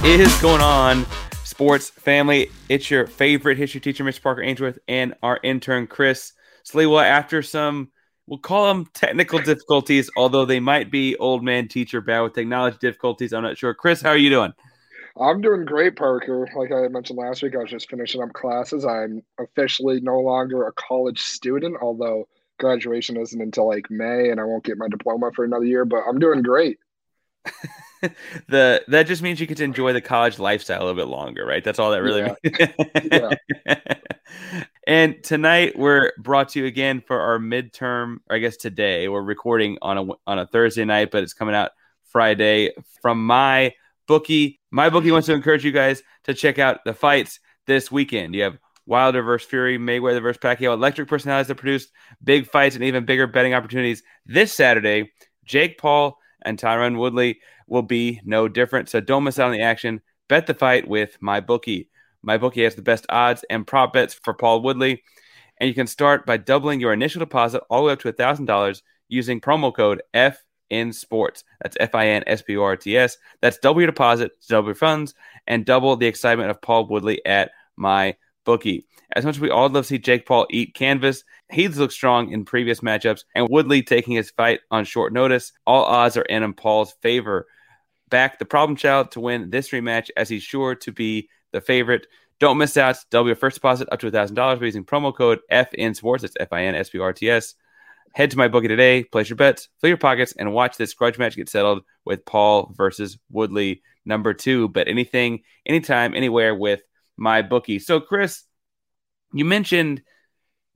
What is going on, sports family? It's your favorite history teacher, Mr. Parker Ainsworth, and our intern, Chris Sliwa. After some, we'll call them technical difficulties, although they might be old man teacher bad with technology difficulties. I'm not sure. Chris, how are you doing? I'm doing great, Parker. Like I mentioned last week, I was just finishing up classes. I'm officially no longer a college student, although graduation isn't until like May and I won't get my diploma for another year, but I'm doing great. the that just means you get to enjoy the college lifestyle a little bit longer, right? That's all that really yeah. means. yeah. and tonight we're brought to you again for our midterm. I guess today we're recording on a on a Thursday night, but it's coming out Friday from my bookie. My bookie wants to encourage you guys to check out the fights this weekend. You have Wilder versus Fury, Mayweather versus Pacquiao, electric personalities that produced big fights and even bigger betting opportunities this Saturday. Jake Paul and Tyron Woodley will be no different. So don't miss out on the action. Bet the fight with my bookie. My bookie has the best odds and prop bets for Paul Woodley. And you can start by doubling your initial deposit all the way up to $1,000 using promo code FIN Sports. That's F I N S P O R T S. That's double your deposit, double your funds, and double the excitement of Paul Woodley at my bookie. As much as we all love to see Jake Paul eat canvas, he's looked strong in previous matchups, and Woodley taking his fight on short notice, all odds are in Paul's favor back the problem child to win this rematch as he's sure to be the favorite. Don't miss out. Double your first deposit up to $1,000 by using promo code FINSports. That's F I N S P R T S. Head to my bookie today, place your bets, fill your pockets, and watch this grudge match get settled with Paul versus Woodley, number two. Bet anything, anytime, anywhere with my bookie. So, Chris, you mentioned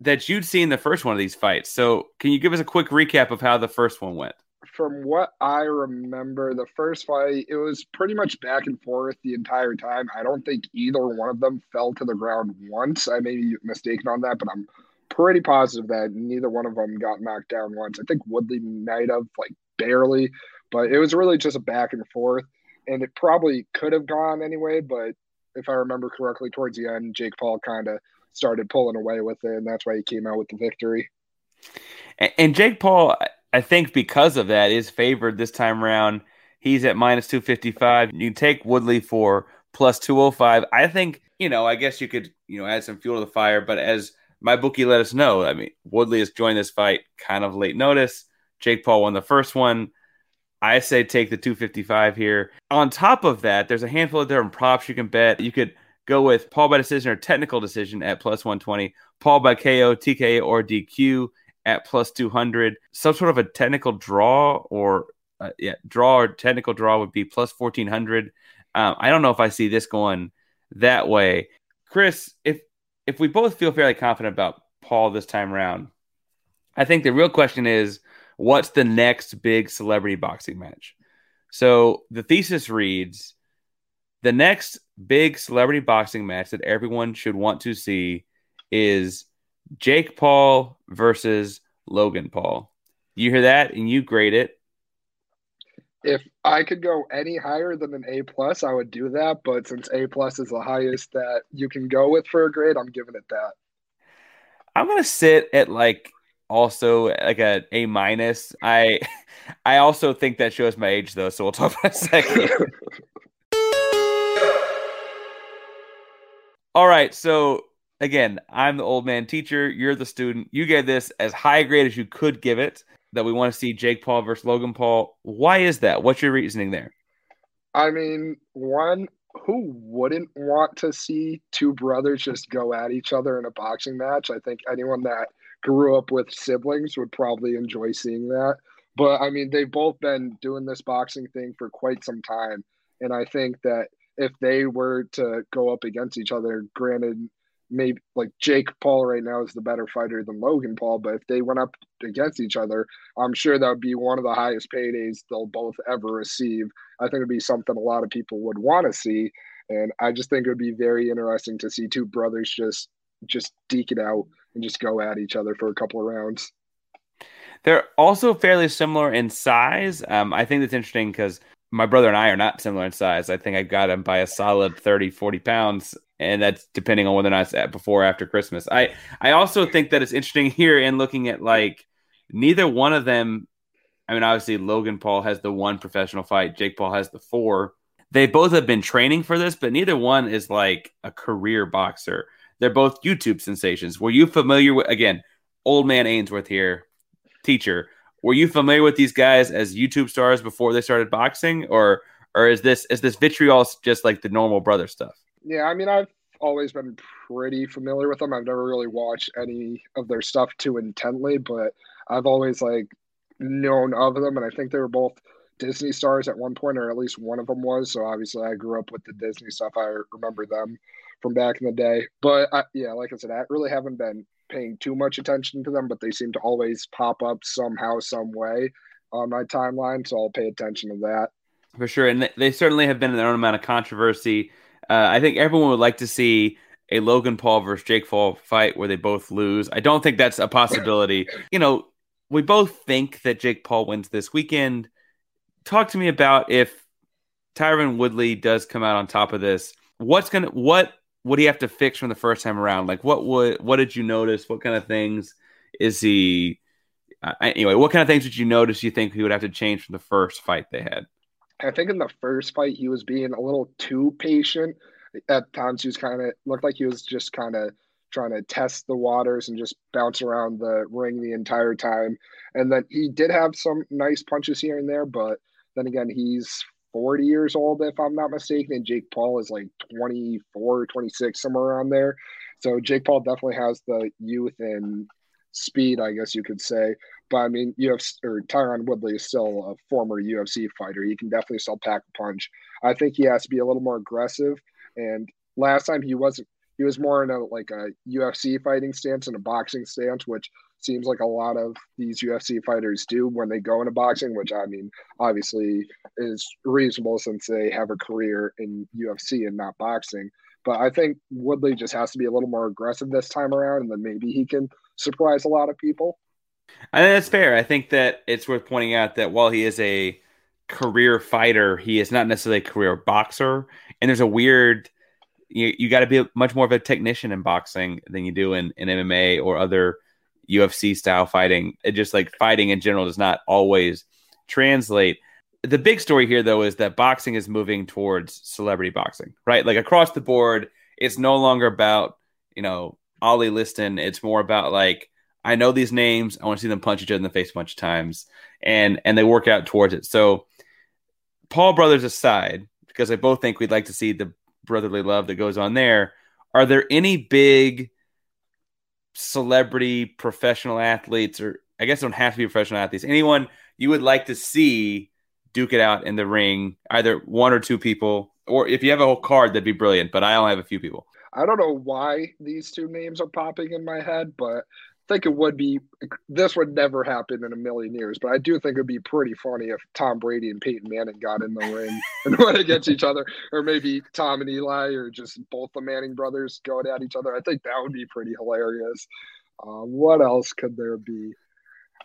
that you'd seen the first one of these fights. So, can you give us a quick recap of how the first one went? from what I remember, the first fight, it was pretty much back and forth the entire time. I don't think either one of them fell to the ground once. I may be mistaken on that, but I'm pretty positive that neither one of them got knocked down once. I think Woodley might have, like barely, but it was really just a back and forth. And it probably could have gone anyway, but if I remember correctly, towards the end, Jake Paul kind of started pulling away with it, and that's why he came out with the victory. And Jake Paul, I think because of that is favored this time around. He's at minus 255. You take Woodley for plus 205. I think, you know, I guess you could, you know, add some fuel to the fire, but as my bookie let us know, I mean, Woodley has joined this fight kind of late notice. Jake Paul won the first one. I say take the 255 here. On top of that, there's a handful of different props you can bet. You could go with Paul by decision or technical decision at plus 120, Paul by KO, TKO, or DQ at plus 200. Some sort of a technical draw or uh, yeah, draw or technical draw would be plus 1400. Um, I don't know if I see this going that way. Chris, if if we both feel fairly confident about Paul this time around, I think the real question is what's the next big celebrity boxing match? So the thesis reads the next big celebrity boxing match that everyone should want to see is Jake Paul versus Logan Paul. You hear that and you grade it. If I could go any higher than an A plus, I would do that. But since A plus is the highest that you can go with for a grade, I'm giving it that. I'm gonna sit at like also like a A minus. I I also think that shows my age though, so we'll talk about a second. All right, so again, I'm the old man teacher. You're the student. You gave this as high a grade as you could give it. That we want to see Jake Paul versus Logan Paul. Why is that? What's your reasoning there? I mean, one, who wouldn't want to see two brothers just go at each other in a boxing match? I think anyone that grew up with siblings would probably enjoy seeing that. But I mean, they've both been doing this boxing thing for quite some time. And I think that if they were to go up against each other, granted, maybe like Jake Paul right now is the better fighter than Logan Paul, but if they went up against each other, I'm sure that would be one of the highest paydays they'll both ever receive. I think it'd be something a lot of people would want to see. And I just think it would be very interesting to see two brothers just just deke it out and just go at each other for a couple of rounds. They're also fairly similar in size. Um, I think that's interesting because my brother and I are not similar in size. I think I got him by a solid 30, 40 pounds. And that's depending on whether or not it's at before or after Christmas. I, I also think that it's interesting here in looking at like neither one of them. I mean, obviously, Logan Paul has the one professional fight, Jake Paul has the four. They both have been training for this, but neither one is like a career boxer. They're both YouTube sensations. Were you familiar with, again, old man Ainsworth here, teacher? were you familiar with these guys as YouTube stars before they started boxing, or or is this is this vitriol just like the normal brother stuff? Yeah, I mean, I've always been pretty familiar with them. I've never really watched any of their stuff too intently, but I've always like known of them, and I think they were both Disney stars at one point, or at least one of them was. So obviously, I grew up with the Disney stuff. I remember them from back in the day. But I, yeah, like I said, I really haven't been paying too much attention to them, but they seem to always pop up somehow, some way on my timeline. So I'll pay attention to that. For sure. And they certainly have been in their own amount of controversy. Uh, I think everyone would like to see a Logan Paul versus Jake Paul fight where they both lose. I don't think that's a possibility. you know, we both think that Jake Paul wins this weekend. Talk to me about if Tyron Woodley does come out on top of this. What's gonna what what do you have to fix from the first time around? Like, what would what did you notice? What kind of things is he? Uh, anyway, what kind of things did you notice? You think he would have to change from the first fight they had? I think in the first fight he was being a little too patient. At times he was kind of looked like he was just kind of trying to test the waters and just bounce around the ring the entire time. And then he did have some nice punches here and there, but then again, he's 40 years old, if I'm not mistaken, and Jake Paul is like 24, 26, somewhere around there. So Jake Paul definitely has the youth and speed, I guess you could say. But I mean, UFC or Tyron Woodley is still a former UFC fighter. He can definitely still pack a punch. I think he has to be a little more aggressive. And last time he wasn't. He was more in a like a UFC fighting stance and a boxing stance, which seems like a lot of these UFC fighters do when they go into boxing, which I mean, obviously is reasonable since they have a career in UFC and not boxing. But I think Woodley just has to be a little more aggressive this time around, and then maybe he can surprise a lot of people. I think that's fair. I think that it's worth pointing out that while he is a career fighter, he is not necessarily a career boxer. And there's a weird you, you got to be much more of a technician in boxing than you do in, in MMA or other UFC style fighting. It just like fighting in general does not always translate. The big story here, though, is that boxing is moving towards celebrity boxing, right? Like across the board, it's no longer about, you know, Ali Liston. It's more about like, I know these names. I want to see them punch each other in the face a bunch of times, and and they work out towards it. So, Paul brothers aside, because I both think we'd like to see the brotherly love that goes on there. Are there any big celebrity professional athletes, or I guess don't have to be professional athletes, anyone you would like to see duke it out in the ring, either one or two people, or if you have a whole card, that'd be brilliant. But I only have a few people. I don't know why these two names are popping in my head, but think it would be this would never happen in a million years, but I do think it'd be pretty funny if Tom Brady and Peyton Manning got in the ring and went against each other, or maybe Tom and Eli, or just both the Manning brothers going at each other. I think that would be pretty hilarious. Uh, what else could there be?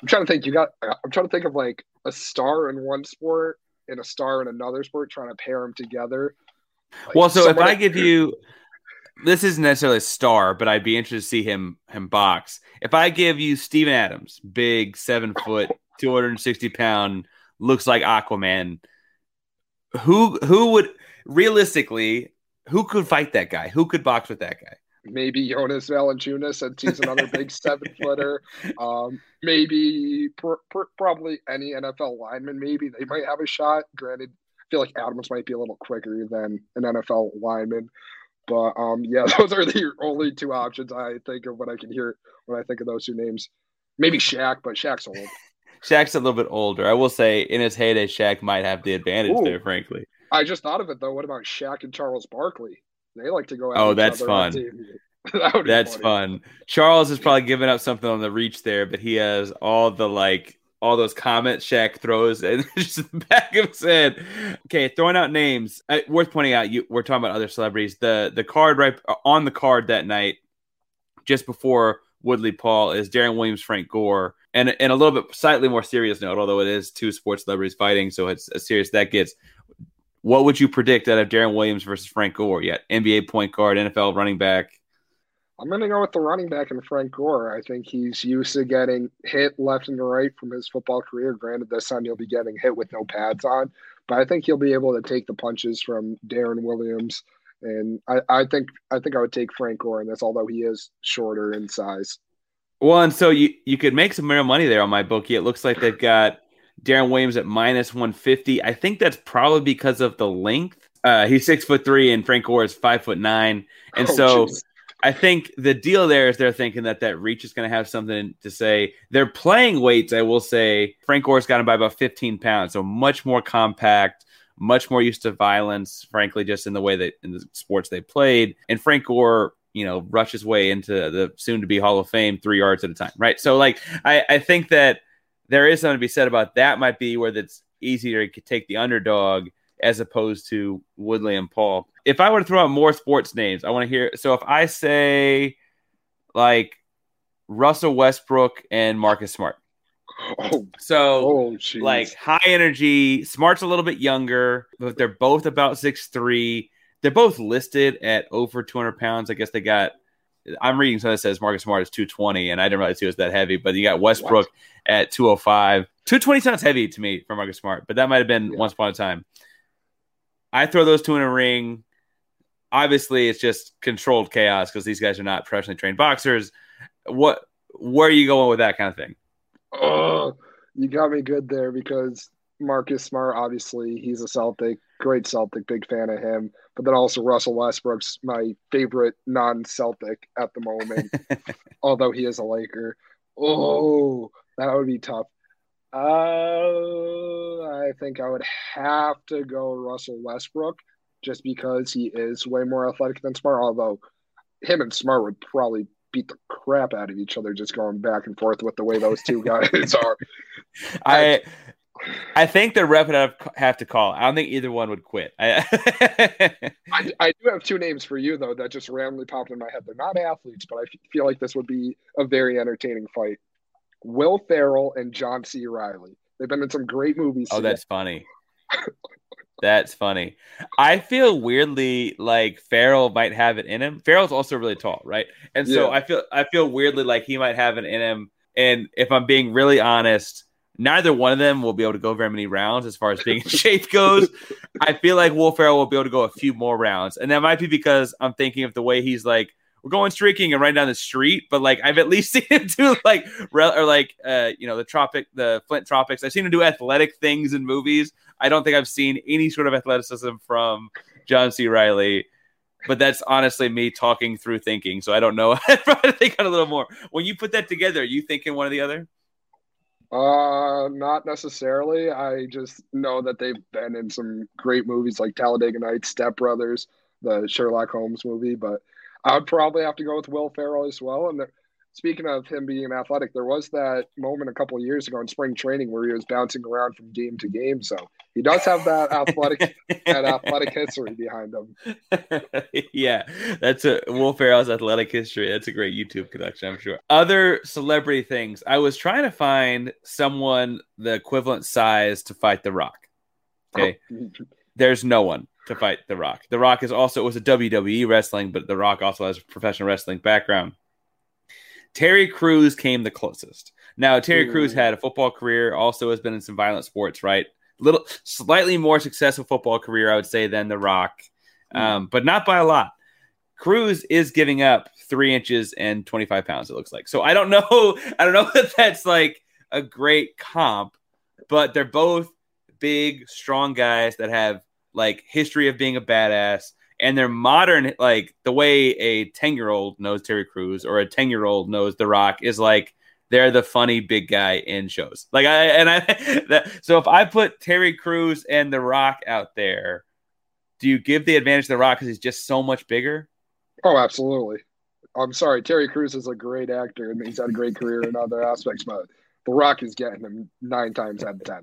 I'm trying to think. You got. I'm trying to think of like a star in one sport and a star in another sport, trying to pair them together. Like well, so if I give you this isn't necessarily a star, but I'd be interested to see him him box. If I give you Steven Adams, big seven foot, two hundred and sixty pound, looks like Aquaman, who who would realistically who could fight that guy? Who could box with that guy? maybe Jonas Valanciunas since he's another big seven footer. Um, maybe pr- pr- probably any NFL lineman. Maybe they might have a shot. Granted, I feel like Adams might be a little quicker than an NFL lineman. But um, yeah, those are the only two options I think of when I can hear when I think of those two names. Maybe Shaq, but Shaq's old. Shaq's a little bit older. I will say, in his heyday, Shaq might have the advantage Ooh. there. Frankly, I just thought of it though. What about Shaq and Charles Barkley? They like to go. Oh, that's fun. That that's funny. fun. Charles is probably giving up something on the reach there, but he has all the like all those comments Shaq throws and just the back of his head. Okay, throwing out names. Uh, worth pointing out, you we're talking about other celebrities. The the card right on the card that night, just before Woodley Paul, is Deron Williams, Frank Gore, and and a little bit slightly more serious note, although it is two sports celebrities fighting, so it's as serious that gets. What would you predict out of Deron Williams versus Frank Gore? Yet NBA point guard, NFL running back. I'm going to go with the running back and Frank Gore. I think he's used to getting hit left and right from his football career. Granted, this time he'll be getting hit with no pads on, but I think he'll be able to take the punches from Deron Williams. And I, I think I think I would take Frank Gore in this, although he is shorter in size. Well, and so you you could make some real money there on my bookie. It looks like they've got Deron Williams at minus one fifty. I think that's probably because of the length. Uh, he's six foot three, and Frank Gore is five foot nine, and Oh, so jeez. I think the deal there is they're thinking that that reach is going to have something to say. They're playing weights. I will say Frank Gore's got him by about fifteen pounds, so much more compact, much more used to violence. Frankly, just in the way that in the sports they played, and Frank Gore you know, rush his way into the soon to be Hall of Fame three yards at a time, right? So, like, I, I think that there is something to be said about that. Might be where that's easier to take the underdog as opposed to Woodley and Paul. If I were to throw out more sports names, I want to hear. So, if I say like Russell Westbrook and Marcus Smart, oh, so oh, like high energy. Smart's a little bit younger, but they're both about six three. They're both listed at over 200 pounds. I guess they got. I'm reading something that says Marcus Smart is 220, and I didn't realize he was that heavy. But you got Westbrook at 205. 220 sounds heavy to me for Marcus Smart, but that might have been Yeah. once upon a time. I throw those two in a ring. Obviously, it's just controlled chaos because these guys are not professionally trained boxers. What? Where are you going with that kind of thing? Oh, you got me good there because Marcus Smart, obviously, he's a Celtic, great Celtic, big fan of him. But then also Russell Westbrook's my favorite non-Celtic at the moment, although he is a Laker. Oh, that would be tough. Uh, I think I would have to go Russell Westbrook just because he is way more athletic than Smart. Although him and Smart would probably beat the crap out of each other just going back and forth with the way those two guys are. I I think the ref would have, have to call. I don't think either one would quit. I, I, I do have two names for you though that just randomly popped in my head. They're not athletes, but I feel like this would be a very entertaining fight. Will Ferrell and John C. Reilly. They've been in some great movies. oh, together. that's funny. That's funny. I feel weirdly like Ferrell might have it in him. Ferrell's also really tall, right? And so Yeah. I feel I feel weirdly like he might have it in him. And if I'm being really honest, neither one of them will be able to go very many rounds as far as being in shape goes. I feel like Will Ferrell will be able to go a few more rounds, and that might be because I'm thinking of the way he's like we're going streaking and running down the street, but like I've at least seen him do like or like uh you know the tropic the Flint tropics. I've seen him do athletic things in movies. I don't think I've seen any sort of athleticism from John C. Reilly. But that's honestly me talking through thinking, so I don't know. I probably think on a little more. When you put that together, you thinking one or the other? Uh, not necessarily. I just know that they've been in some great movies like Talladega Nights, Step Brothers, the Sherlock Holmes movie, but I would probably have to go with Will Ferrell as well. And there, speaking of him being athletic, there was that moment a couple of years ago in spring training where he was bouncing around from game to game. So he does have that athletic that athletic history behind him. yeah, that's a Will Ferrell's athletic history. That's a great YouTube connection, I'm sure. Other celebrity things. I was trying to find someone the equivalent size to fight The Rock. Okay, oh. there's no one to fight The Rock. The Rock is also it was a WWE wrestling, but The Rock also has a professional wrestling background. Terry Crews came the closest. Now Terry Ooh. Crews had a football career, also has been in some violent sports, right? Little slightly more successful football career, I would say, than The Rock, um, but not by a lot. Crews is giving up three inches and 25 pounds, it looks like. So I don't know. I don't know if that's like a great comp, but they're both big, strong guys that have like history of being a badass. And they're modern, like the way a 10 year old knows Terry Crews or a 10 year old knows The Rock is like they're the funny big guy in shows. Like I and I that, so if I put Terry Crews and The Rock out there, do you give the advantage to The Rock because he's just so much bigger? Oh, absolutely. I'm sorry, Terry Crews is a great actor and he's had a great career in other aspects, but The Rock is getting him nine times out of ten.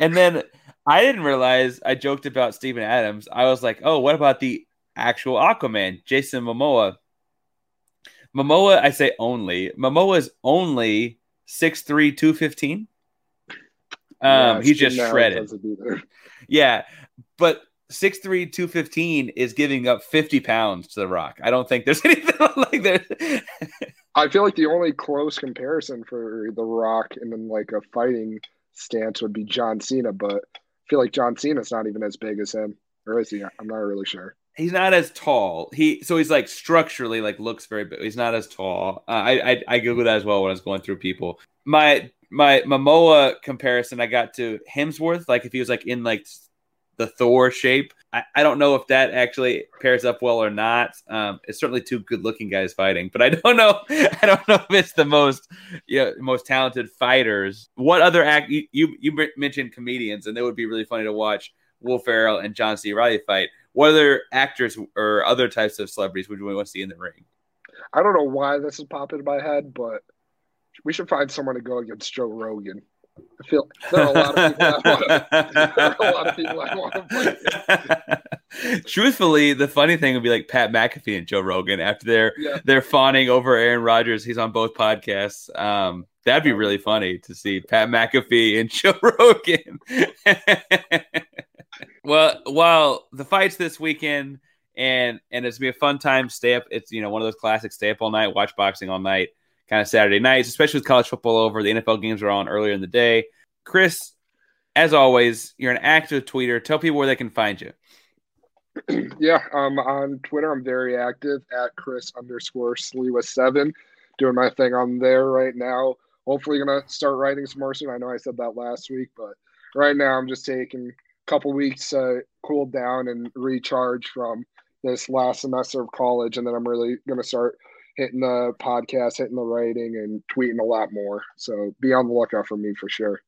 And then I didn't realize I joked about Steven Adams. I was like, oh, what about the actual Aquaman, Jason Momoa? Momoa, I say only. Momoa is only 6'3, 215. Um, yeah, he's just shredded. Yeah, but 6'3, 215 is giving up 50 pounds to The Rock. I don't think there's anything like that. I feel like the only close comparison for The Rock and then like a fighting stance would be John Cena, but I feel like John Cena's not even as big as him. Or is he? I'm not really sure he's not as tall. He so he's like structurally like looks very big. He's not as tall. Uh, I, I I googled that as well when I was going through people. My my Momoa comparison, I got to Hemsworth. Like if he was like in like the Thor shape. I, I don't know if that actually pairs up well or not. Um, it's certainly two good looking guys fighting, but I don't know. I don't know if it's the most you know, most talented fighters. What other act you, you you mentioned comedians, and it would be really funny to watch Will Ferrell and John C. Reilly fight what other actors or other types of celebrities would you want to see in the ring? I don't know why this is popping in my head, but we should find someone to go against Joe Rogan. I feel there are a lot of people I want. there are a lot of people I want to play. Truthfully, the funny thing would be like Pat McAfee and Joe Rogan after they're yeah. they're fawning over Aaron Rodgers. He's on both podcasts. Um, that'd be really funny to see Pat McAfee and Joe Rogan. well, while the fights this weekend and and it's gonna be a fun time. Stay up. It's you know one of those classic stay up all night, watch boxing all night kind of Saturday nights, especially with college football over. The NFL games are on earlier in the day. Chris, as always, you're an active tweeter. Tell people where they can find you. Yeah, um, on Twitter, I'm very active at Chris underscore Sliwa seven, doing my thing on there right now. Hopefully, gonna start writing some more soon. I know I said that last week, but right now I'm just taking a couple weeks uh, cool down and recharge from this last semester of college, and then I'm really to start hitting the podcast, hitting the writing, and tweeting a lot more. So be on the lookout for me for sure.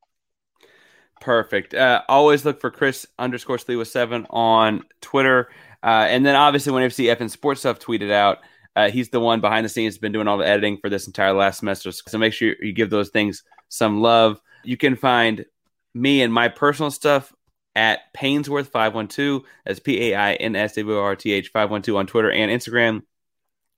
Perfect. Uh, always look for Chris underscore Sliwa seven on Twitter, uh, and then obviously when FC FN Sports stuff tweeted out. Uh, he's the one behind the scenes, been doing all the editing for this entire last semester. So make sure you give those things some love. You can find me and my personal stuff at Painsworth512. That's P A I N S W R T H 512 on Twitter and Instagram.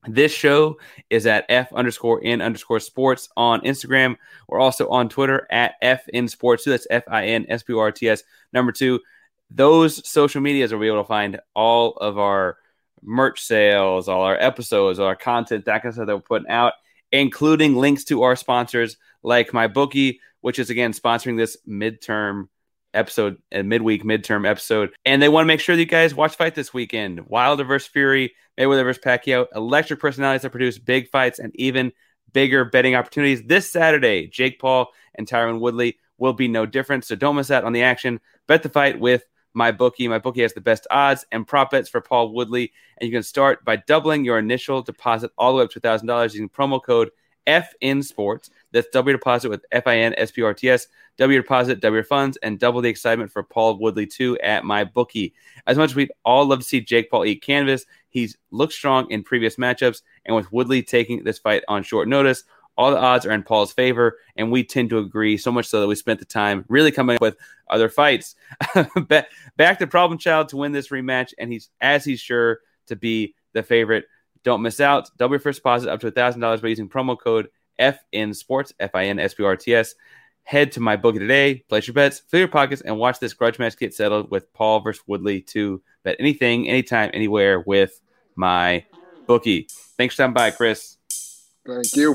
This show is at F underscore N underscore sports on Instagram. We're also on Twitter at F N sports. That's F I N S P O R T S. Number two, those social medias are be able to find all of our merch sales, all our episodes, all our content, that kind of stuff that we're putting out, including links to our sponsors like my bookie, which is again sponsoring this midterm episode, a midweek midterm episode. And they want to make sure that you guys watch fight this weekend. Wilder versus Fury, Mayweather versus Pacquiao, electric personalities that produce big fights and even bigger betting opportunities. This Saturday, Jake Paul and Tyron Woodley will be no different. So don't miss out on the action. Bet the fight with my bookie. My bookie has the best odds and prop bets for Paul Woodley. And you can start by doubling your initial deposit all the way up to $1,000 using promo code FN Sports. That's W deposit with F I N S P R T S. W deposit, W funds, and double the excitement for Paul Woodley too at my bookie. As much as we'd all love to see Jake Paul eat canvas, he's looked strong in previous matchups, and with Woodley taking this fight on short notice, all the odds are in Paul's favor, and we tend to agree so much so that we spent the time really coming up with other fights. Back to Problem Child to win this rematch, and he's as he's sure to be the favorite. Don't miss out. Double your first deposit up to $1,000 by using promo code FN Sports, F I N S P R T S. Head to my bookie today, place your bets, fill your pockets, and watch this grudge match get settled with Paul versus Woodley to bet anything, anytime, anywhere with my bookie. Thanks for stopping by, Chris. Thank you.